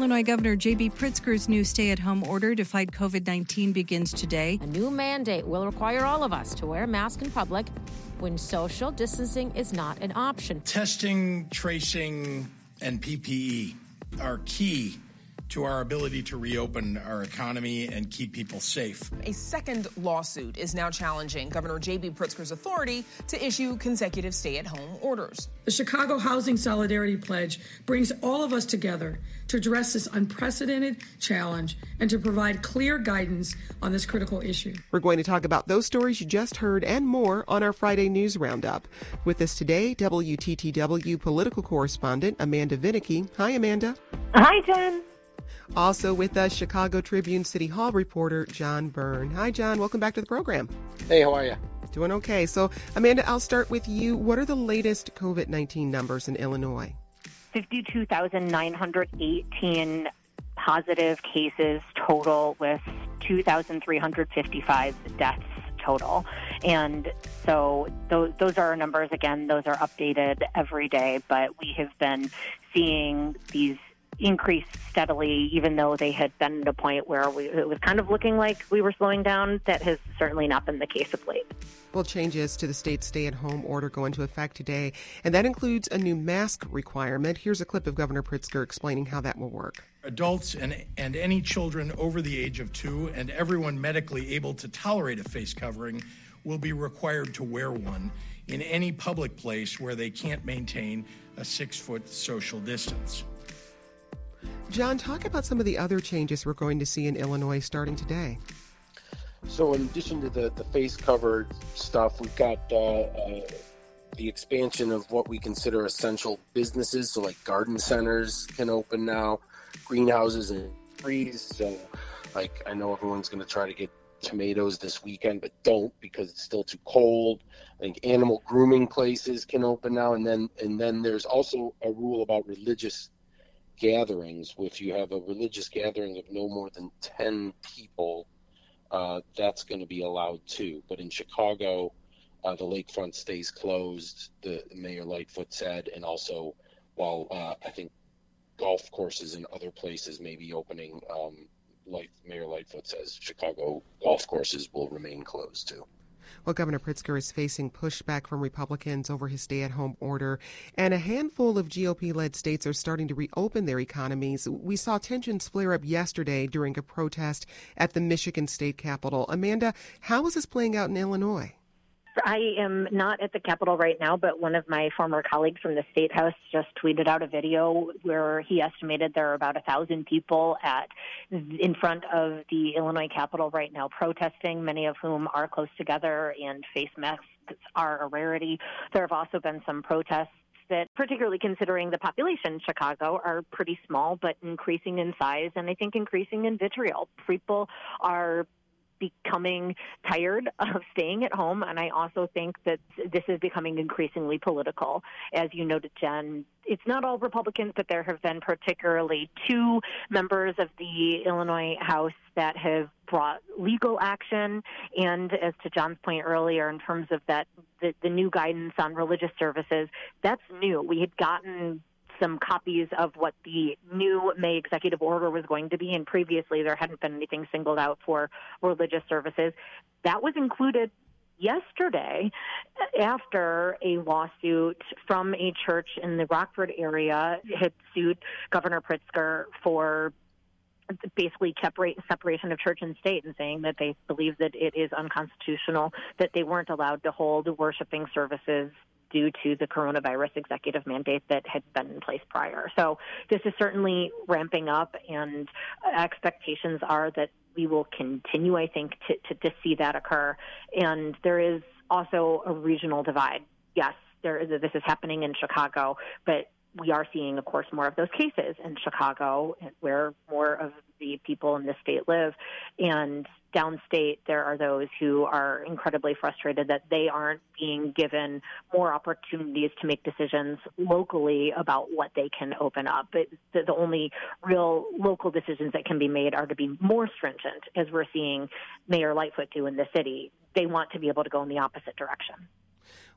Illinois Governor J.B. Pritzker's new stay at home order to fight COVID 19 begins today. A new mandate will require all of us to wear a mask in public when social distancing is not an option. Testing, tracing, and PPE are key to our ability to reopen our economy and keep people safe. A second lawsuit is now challenging Governor J.B. Pritzker's authority to issue consecutive stay at home orders. The Chicago Housing Solidarity Pledge brings all of us together to address this unprecedented challenge and to provide clear guidance on this critical issue. We're going to talk about those stories you just heard and more on our Friday News Roundup. With us today, WTTW political correspondent Amanda Vinicky. Hi, Amanda. Hi, Jen. Also with us, Chicago Tribune City Hall reporter John Byrne. Hi, John. Welcome back to the program. Hey, how are you? Doing okay. So, Amanda, I'll start with you. What are the latest COVID 19 numbers in Illinois? 52,918 positive cases total, with 2,355 deaths total. And so those, those are our numbers. Again, those are updated every day, but we have been seeing these increased steadily, even though they had been at a point where we, it was kind of looking like we were slowing down. That has certainly not been the case of late. Well, changes to the state stay at home order go into effect today, and that includes a new mask requirement. Here's a clip of Governor Pritzker explaining how that will work. Adults and, and any children over the age of two and everyone medically able to tolerate a face covering will be required to wear one in any public place where they can't maintain a six foot social distance. John, talk about some of the other changes we're going to see in Illinois starting today. So, in addition to the, the face covered stuff, we've got uh, uh, the expansion of what we consider essential businesses. So, like garden centers can open now, greenhouses and trees. So, like, I know everyone's going to try to get tomatoes this weekend, but don't because it's still too cold. I think animal grooming places can open now, and then and then there's also a rule about religious gatherings, if you have a religious gathering of no more than 10 people, uh, that's going to be allowed too. But in Chicago, uh, the lakefront stays closed, the, Mayor Lightfoot said, and also while uh, I think golf courses in other places may be opening, um, like Mayor Lightfoot says, Chicago golf courses will remain closed too. Well, Governor Pritzker is facing pushback from Republicans over his stay at home order, and a handful of GOP led states are starting to reopen their economies. We saw tensions flare up yesterday during a protest at the Michigan state capitol. Amanda, how is this playing out in Illinois? I am not at the Capitol right now, but one of my former colleagues from the State House just tweeted out a video where he estimated there are about a thousand people at in front of the Illinois Capitol right now protesting, many of whom are close together and face masks are a rarity. There have also been some protests that, particularly considering the population in Chicago, are pretty small but increasing in size and I think increasing in vitriol. People are becoming tired of staying at home. And I also think that this is becoming increasingly political. As you noted, Jen, it's not all Republicans, but there have been particularly two members of the Illinois House that have brought legal action. And as to John's point earlier, in terms of that, the, the new guidance on religious services, that's new. We had gotten some copies of what the new May executive order was going to be, and previously there hadn't been anything singled out for religious services. That was included yesterday after a lawsuit from a church in the Rockford area had sued Governor Pritzker for basically separation of church and state and saying that they believe that it is unconstitutional that they weren't allowed to hold worshiping services due to the coronavirus executive mandate that had been in place prior. So this is certainly ramping up, and expectations are that we will continue, I think, to, to, to see that occur. And there is also a regional divide. Yes, there is, this is happening in Chicago, but we are seeing, of course, more of those cases in Chicago, where more of the people in the state live. And downstate, there are those who are incredibly frustrated that they aren't being given more opportunities to make decisions locally about what they can open up. But the, the only real local decisions that can be made are to be more stringent, as we're seeing Mayor Lightfoot do in the city. They want to be able to go in the opposite direction.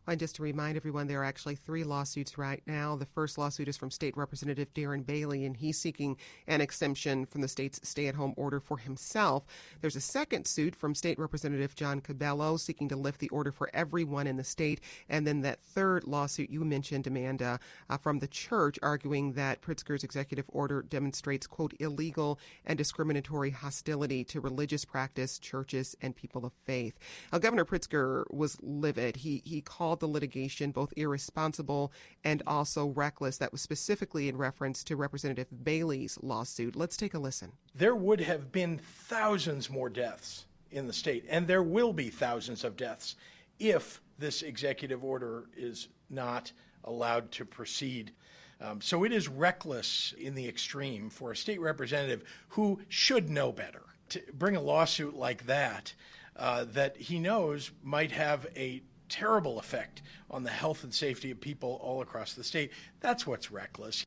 And just to remind everyone, there are actually three lawsuits right now. The first lawsuit is from State Representative Darren Bailey, and he's seeking an exemption from the state's stay at home order for himself. There's a second suit from State Representative John Cabello seeking to lift the order for everyone in the state. And then that third lawsuit you mentioned, Amanda, uh, from the church, arguing that Pritzker's executive order demonstrates, quote, illegal and discriminatory hostility to religious practice, churches, and people of faith. Now, Governor Pritzker was livid. He, he called called the litigation both irresponsible and also reckless. That was specifically in reference to Representative Bailey's lawsuit. Let's take a listen. There would have been thousands more deaths in the state, and there will be thousands of deaths if this executive order is not allowed to proceed. Um, so it is reckless in the extreme for a state representative who should know better to bring a lawsuit like that, uh, that he knows might have a terrible effect on the health and safety of people all across the state. That's what's reckless.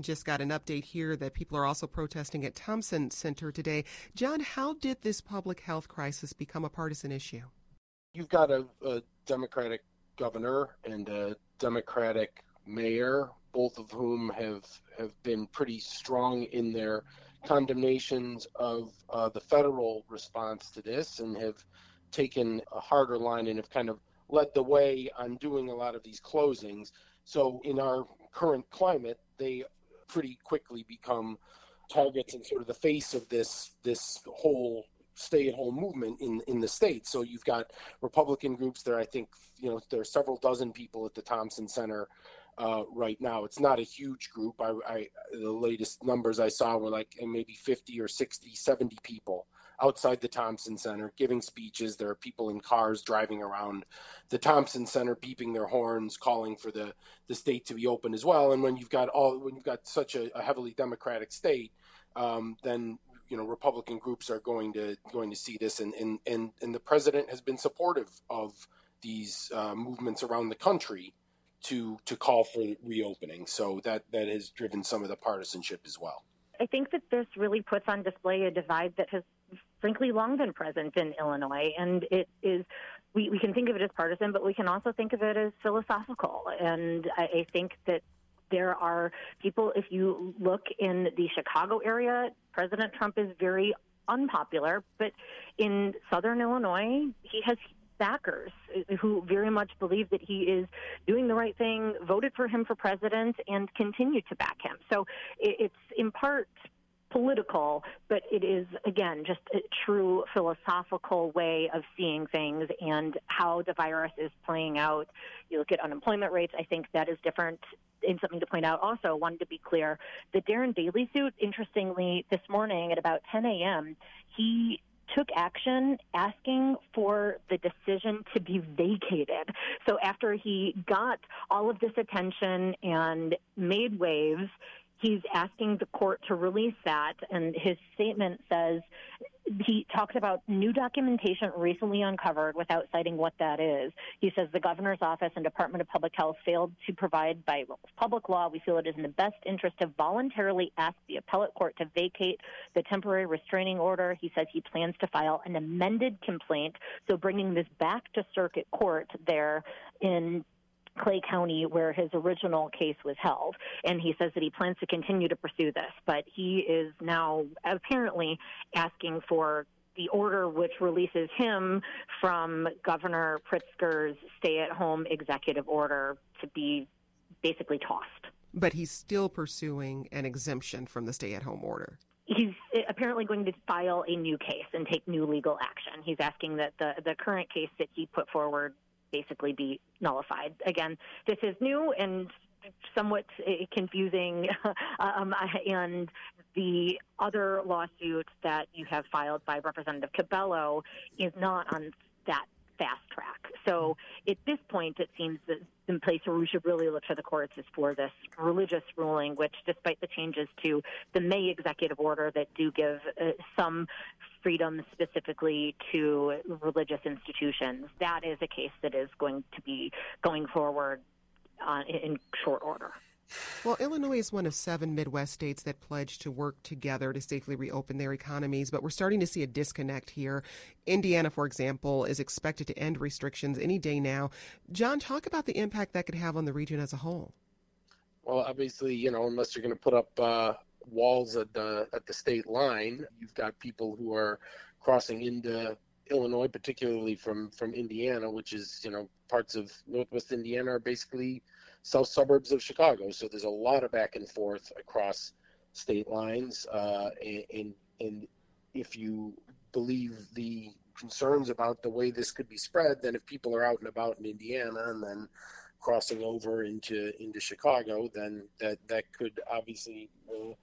Just got an update here that people are also protesting at Thompson Center today. John, how did this public health crisis become a partisan issue? You've got a, a Democratic governor and a Democratic mayor, both of whom have have been pretty strong in their condemnations of uh, the federal response to this, and have taken a harder line and have kind of led the way on doing a lot of these closings. So in our current climate, they pretty quickly become targets and sort of the face of this this whole stay-at-home movement in in the state. So you've got Republican groups there. I think you know there are several dozen people at the Thompson Center uh, right now. It's not a huge group. I, I the latest numbers I saw were like maybe 50 or 60, 70 people outside the Thompson Center giving speeches. There are people in cars driving around the Thompson Center, beeping their horns, calling for the, the state to be open as well. And when you've got all when you've got such a, a heavily Democratic state, um, then you know Republican groups are going to going to see this, and and and, and the president has been supportive of these uh, movements around the country to to call for reopening. So that that has driven some of the partisanship as well. I think that this really puts on display a divide that has frankly long been present in Illinois. And it is, we, we can think of it as partisan, but we can also think of it as philosophical. And I, I think that there are people, if you look in the Chicago area, President Trump is very unpopular, but in southern Illinois, he has backers who very much believe that he is doing the right thing, voted for him for president, and continue to back him. So it's in part political, but it is, again, just a true philosophical way of seeing things and how the virus is playing out. You look at unemployment rates, I think that is different. And something to point out also, wanted to be clear the Darren Bailey suit, interestingly, this morning at about 10 a.m., he took action asking for the decision to be vacated. So after he got all of this attention and made waves, he's asking the court to release that. And his statement says he talks about new documentation recently uncovered without citing what that is. He says the governor's office and Department of Public Health failed to provide by public law. We feel it is in the best interest to voluntarily ask the appellate court to vacate the temporary restraining order. He says he plans to file an amended complaint, so bringing this back to circuit court there in Clay County, where his original case was held. And he says that he plans to continue to pursue this, but he is now apparently asking for the order which releases him from Governor Pritzker's stay at home executive order to be basically tossed. But he's still pursuing an exemption from the stay at home order he's eh, apparently going to file a new case and take new legal action. He's asking that the the current case that he put forward basically be nullified. Again, this is new and somewhat confusing, um, and the other lawsuit that you have filed by Representative Cabello is not on that fast track. So at this point, it seems that the place where we should really look to the courts is for this religious ruling, which, despite the changes to the May executive order that do give uh, some freedom specifically to religious institutions, that is a case that is going to be going forward uh, in short order. Well, Illinois is one of seven Midwest states that pledged to work together to safely reopen their economies, but we're starting to see a disconnect here. Indiana, for example, is expected to end restrictions any day now. John, talk about the impact that could have on the region as a whole. Well, obviously, you know, unless you're going to put up uh, walls at the at the state line, you've got people who are crossing into Illinois, particularly from from Indiana, which is you know parts of Northwest Indiana are basically south suburbs of Chicago. So there's a lot of back and forth across state lines. Uh, and, and if you believe the concerns about the way this could be spread, then if people are out and about in Indiana and then crossing over into into Chicago, then that that could obviously uh,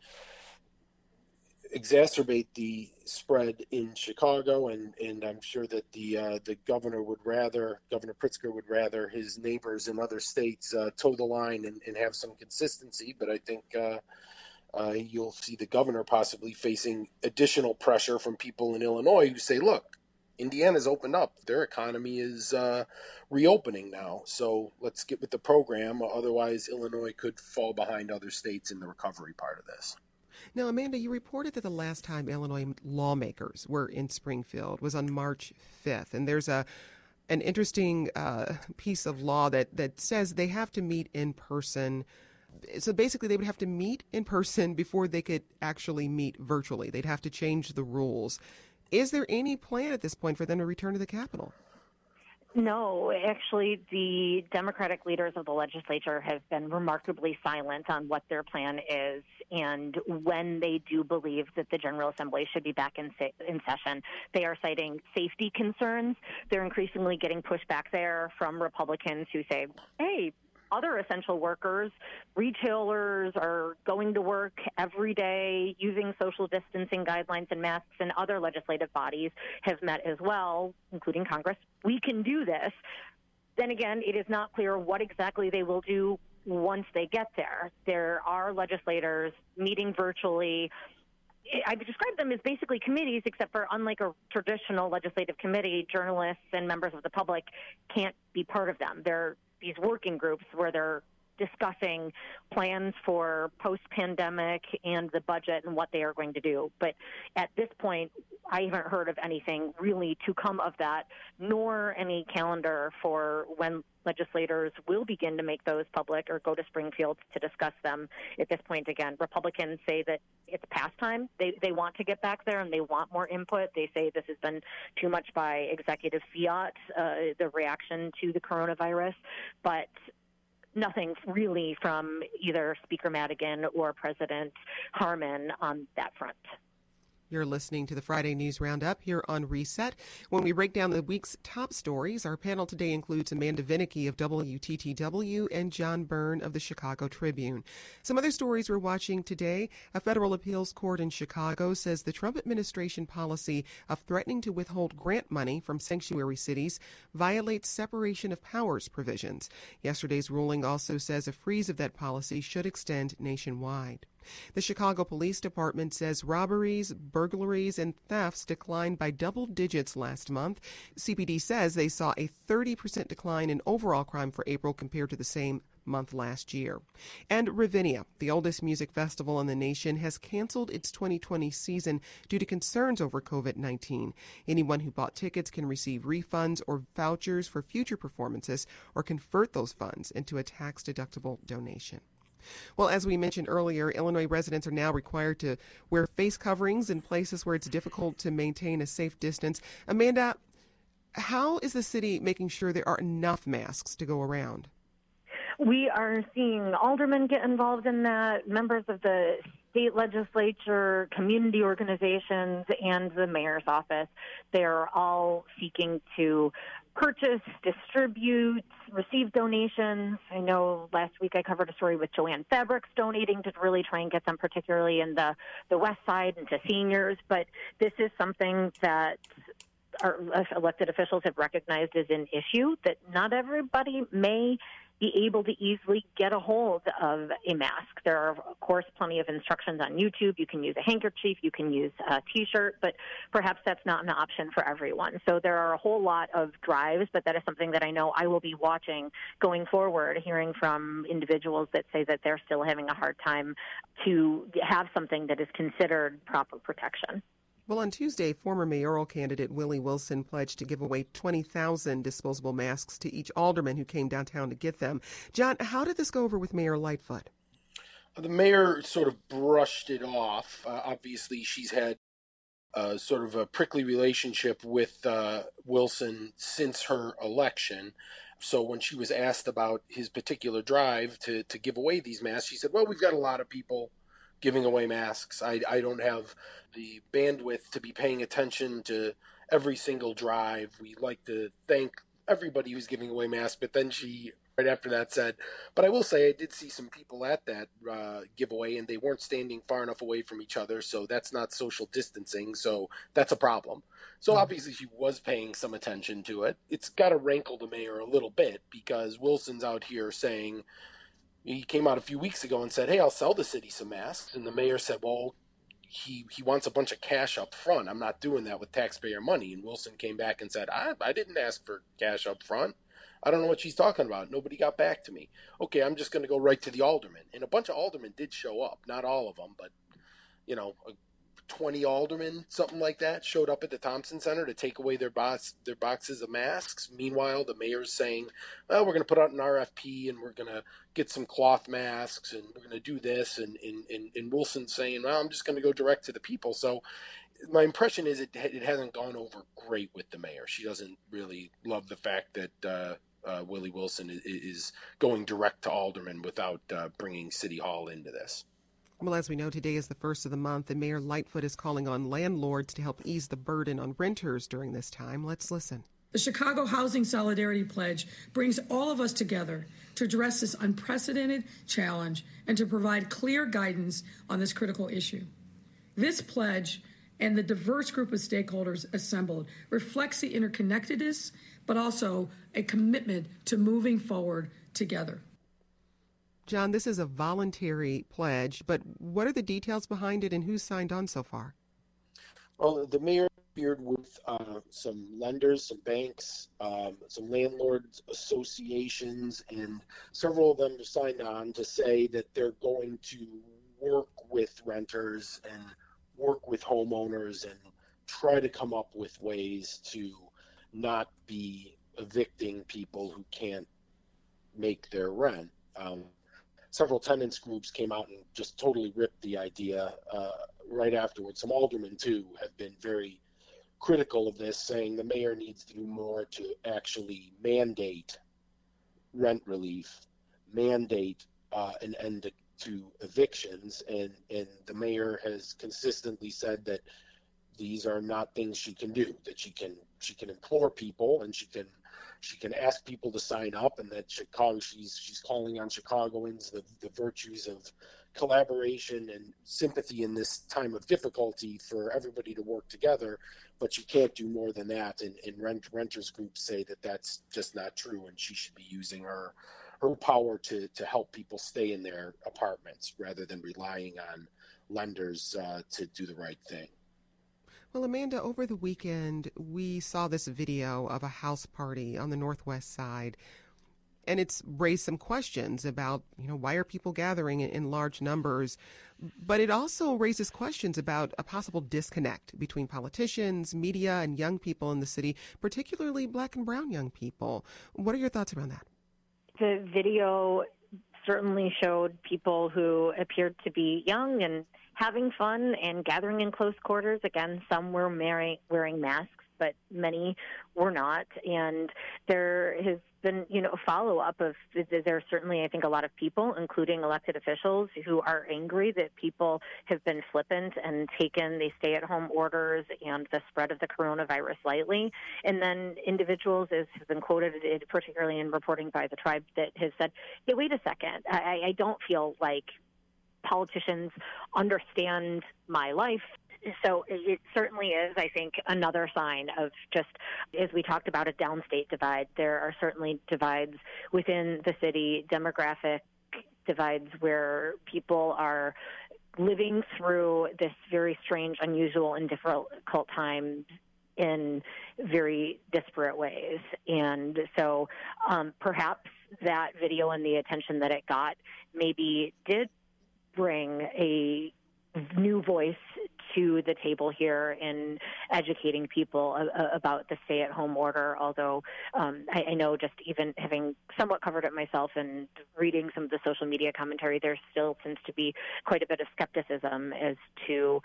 exacerbate the spread in Chicago, and, and I'm sure that the uh, the governor would rather Governor Pritzker would rather his neighbors in other states uh, toe the line and, and have some consistency. But I think uh, uh you'll see the governor possibly facing additional pressure from people in Illinois who say, "Look, Indiana's opened up; their economy is uh, reopening now, so let's get with the program. Otherwise, Illinois could fall behind other states in the recovery part of this." Now, Amanda, you reported that the last time Illinois lawmakers were in Springfield was on March 5th, and there's a an interesting uh, piece of law that that says they have to meet in person. So basically, they would have to meet in person before they could actually meet virtually. They'd have to change the rules. Is there any plan at this point for them to return to the Capitol? No, actually, the Democratic leaders of the legislature have been remarkably silent on what their plan is and when they do believe that the General Assembly should be back in, in session. They are citing safety concerns. They're increasingly getting pushback there from Republicans who say, hey, other essential workers, retailers are going to work every day using social distancing guidelines and masks, and other legislative bodies have met as well, including Congress. We can do this. Then again, it is not clear what exactly they will do once they get there. There are legislators meeting virtually. I describe them as basically committees, except for unlike a traditional legislative committee, journalists and members of the public can't be part of them. They're these working groups where they're discussing plans for post pandemic and the budget and what they are going to do. But at this point, I haven't heard of anything really to come of that, nor any calendar for when legislators will begin to make those public or go to Springfield to discuss them. At this point, again, Republicans say that it's past time. They they want to get back there and they want more input. They say this has been too much by executive fiat, uh, the reaction to the coronavirus, but nothing really from either Speaker Madigan or President Harmon on that front. You're listening to the Friday News Roundup here on Reset. When we break down the week's top stories, our panel today includes Amanda Vinicky of WTTW and John Byrne of the Chicago Tribune. Some other stories we're watching today. A federal appeals court in Chicago says the Trump administration policy of threatening to withhold grant money from sanctuary cities violates separation of powers provisions. Yesterday's ruling also says a freeze of that policy should extend nationwide. The Chicago Police Department says robberies, burglaries, and thefts declined by double digits last month. CPD says they saw a 30% decline in overall crime for April compared to the same month last year. And Ravinia, the oldest music festival in the nation, has canceled its 2020 season due to concerns over COVID 19. Anyone who bought tickets can receive refunds or vouchers for future performances or convert those funds into a tax deductible donation. Well, as we mentioned earlier, Illinois residents are now required to wear face coverings in places where it's difficult to maintain a safe distance. Amanda, how is the city making sure there are enough masks to go around? We are seeing aldermen get involved in that, members of the state legislature, community organizations, and the mayor's office. They're all seeking to purchase, distribute, receive donations. I know last week I covered a story with Jo-Ann Fabrics donating to really try and get them, particularly in the, the west side and to seniors. But this is something that our elected officials have recognized as an issue that not everybody may be able to easily get a hold of a mask. There are, of course, plenty of instructions on YouTube. You can use a handkerchief, you can use a t shirt, but perhaps that's not an option for everyone. So there are a whole lot of drives, but that is something that I know I will be watching going forward, hearing from individuals that say that they're still having a hard time to have something that is considered proper protection. Well, on Tuesday, former mayoral candidate Willie Wilson pledged to give away 20,000 disposable masks to each alderman who came downtown to get them. John, how did this go over with Mayor Lightfoot? The mayor sort of brushed it off. Uh, obviously, she's had uh, sort of a prickly relationship with uh, Wilson since her election. So when she was asked about his particular drive to, to give away these masks, she said, Well, we've got a lot of people giving away masks. I, I don't have the bandwidth to be paying attention to every single drive. We like to thank everybody who's giving away masks, but then she right after that said, "But I will say I did see some people at that uh, giveaway, and they weren't standing far enough away from each other, so that's not social distancing. So that's a problem." So mm-hmm. obviously she was paying some attention to it. It's got to rankle the mayor a little bit because Wilson's out here saying he came out a few weeks ago and said, "Hey, I'll sell the city some masks," and the mayor said, "Well." He, he wants a bunch of cash up front. I'm not doing that with taxpayer money. And Wilson came back and said, I, I didn't ask for cash up front. I don't know what she's talking about. Nobody got back to me. Okay, I'm just going to go right to the alderman. And a bunch of aldermen did show up. Not all of them, but, you know, 20 aldermen, something like that, showed up at the Thompson Center to take away their box, their boxes of masks. Meanwhile, the mayor's saying, "Well, we're going to put out an RFP and we're going to get some cloth masks and we're going to do this." And and, and, and Wilson's saying, "Well, I'm just going to go direct to the people." So my impression is it it hasn't gone over great with the mayor. She doesn't really love the fact that. Uh, uh, Willie Wilson is, is, going direct to aldermen without uh, bringing City Hall into this. Well, as we know, today is the first of the month, and Mayor Lightfoot is calling on landlords to help ease the burden on renters during this time. Let's listen. The Chicago Housing Solidarity Pledge brings all of us together to address this unprecedented challenge and to provide clear guidance on this critical issue. This pledge and the diverse group of stakeholders assembled reflects the interconnectedness, but also a commitment to moving forward together. John, this is a voluntary pledge, but what are the details behind it and who's signed on so far? Well, the mayor appeared with uh, some lenders, some banks, um, some landlords associations, and several of them signed on to say that they're going to work with renters and work with homeowners and try to come up with ways to not be evicting people who can't make their rent. Um, several tenants groups came out and just totally ripped the idea uh, right afterwards. Some aldermen too have been very critical of this, saying the mayor needs to do more to actually mandate rent relief, mandate uh, an end to, to evictions, and and the mayor has consistently said that these are not things she can do. That she can she can implore people and she can she can ask people to sign up, and that Chicago she's she's calling on Chicagoans the the virtues of collaboration and sympathy in this time of difficulty for everybody to work together. But she can't do more than that, and, and rent renters groups say that that's just not true, and she should be using her her power to to help people stay in their apartments rather than relying on lenders uh, to do the right thing. Well, Amanda, over the weekend, we saw this video of a house party on the Northwest side. And it's raised some questions about, you know, why are people gathering in, large numbers? But it also raises questions about a possible disconnect between politicians, media, and young people in the city, particularly black and brown young people. What are your thoughts around that? The video certainly showed people who appeared to be young and having fun and gathering in close quarters. Again, some were wearing masks, but many were not. And there has been, you know, follow up of there are certainly, I think, a lot of people, including elected officials, who are angry that people have been flippant and taken the stay at home orders and the spread of the coronavirus lightly. And then individuals, as has been quoted, particularly in reporting by the tribe, that has said, hey, wait a second, I, I don't feel like politicians understand my life so it certainly is, I think, another sign of just, as we talked about, a downstate divide. There are certainly divides within the city, demographic divides where people are living through this very strange, unusual, and difficult time in very disparate ways. And so um, perhaps that video and the attention that it got maybe did bring a new voice to the table here in educating people about the stay at home order. Although um, I, I, know just even having somewhat covered it myself and reading some of the social media commentary, there still seems to be quite a bit of skepticism as to,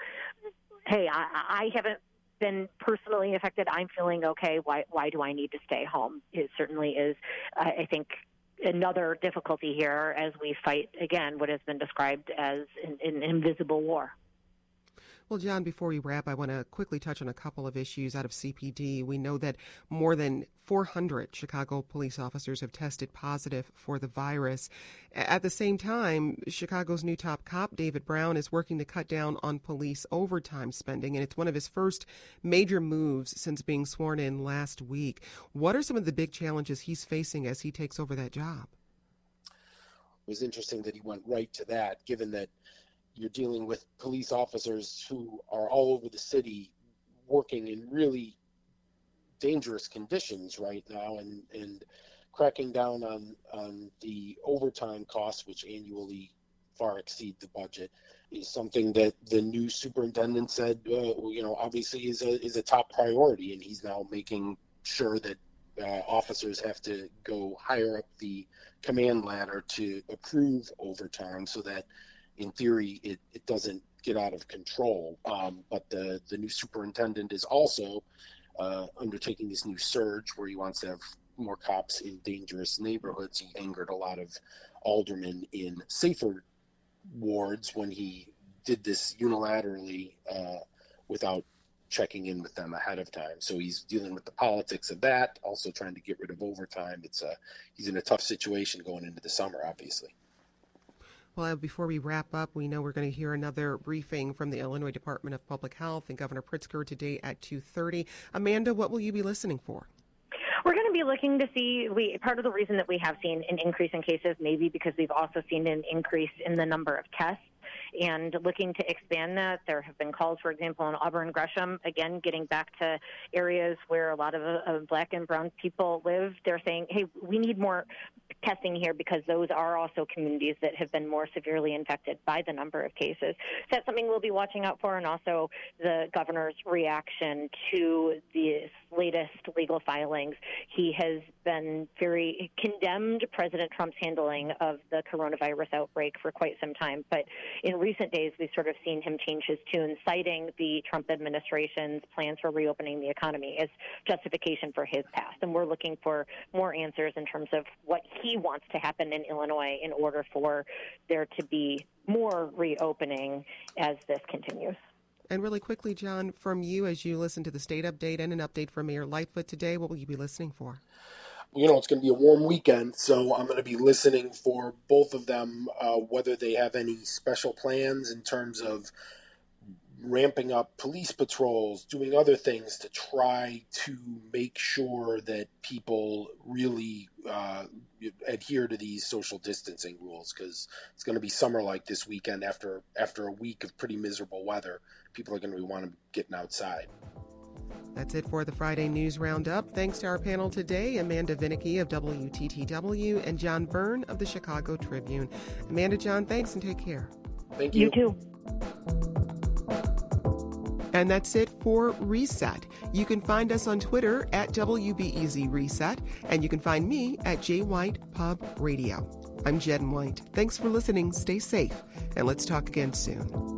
hey, I, I haven't been personally affected. I'm feeling okay. Why why do I need to stay home? It certainly is. I think another difficulty here as we fight again what has been described as an, an invisible war. Well, John, before we wrap, I want to quickly touch on a couple of issues out of CPD. We know that more than 400 Chicago police officers have tested positive for the virus. At the same time, Chicago's new top cop, David Brown, is working to cut down on police overtime spending, and it's one of his first major moves since being sworn in last week. What are some of the big challenges he's facing as he takes over that job? It was interesting that he went right to that, given that you're dealing with police officers who are all over the city working in really dangerous conditions right now and, and cracking down on, on the overtime costs, which annually far exceed the budget, is something that the new superintendent said, uh, you know, obviously is a, is a top priority. And he's now making sure that uh, officers have to go higher up the command ladder to approve overtime so that in theory, it, it doesn't get out of control. Um, but the, the new superintendent is also uh, undertaking this new surge where he wants to have more cops in dangerous neighborhoods. He angered a lot of aldermen in safer wards when he did this unilaterally uh, without checking in with them ahead of time. So he's dealing with the politics of that, also trying to get rid of overtime. It's a he's in a tough situation going into the summer, obviously. Well, before we wrap up, we know we're going to hear another briefing from the Illinois Department of Public Health and Governor Pritzker today at 2:30. Amanda, what will you be listening for? We're going to be looking to see. We part of the reason that we have seen an increase in cases, maybe because we've also seen an increase in the number of tests and looking to expand that. There have been calls, for example, in Auburn Gresham, again, getting back to areas where a lot of, black and brown people live. They're saying, hey, we need more testing here because those are also communities that have been more severely infected by the number of cases. So that's something we'll be watching out for, and also the governor's reaction to the latest legal filings. He has been very condemned President Trump's handling of the coronavirus outbreak for quite some time, but in recent days we've sort of seen him change his tune, citing the Trump administration's plans for reopening the economy as justification for his past. And we're looking for more answers in terms of what he wants to happen in Illinois in order for there to be more reopening as this continues. And really quickly, John, from you as you listen to the state update and an update from Mayor Lightfoot today, what will you be listening for? You know, it's going to be a warm weekend, so I'm going to be listening for both of them, uh, whether they have any special plans in terms of ramping up police patrols, doing other things to try to make sure that people really uh, adhere to these social distancing rules because it's going to be summer like this weekend after after a week of pretty miserable weather. People are going to be wanting getting outside. That's it for the Friday News Roundup. Thanks to our panel today Amanda Vinicky of WTTW and John Byrne of the Chicago Tribune. Amanda, John, thanks and take care. Thank you. You too. And that's it for Reset. You can find us on Twitter at WBEZ Reset, and you can find me at J White Pub Radio. I'm Jen White. Thanks for listening. Stay safe, and let's talk again soon.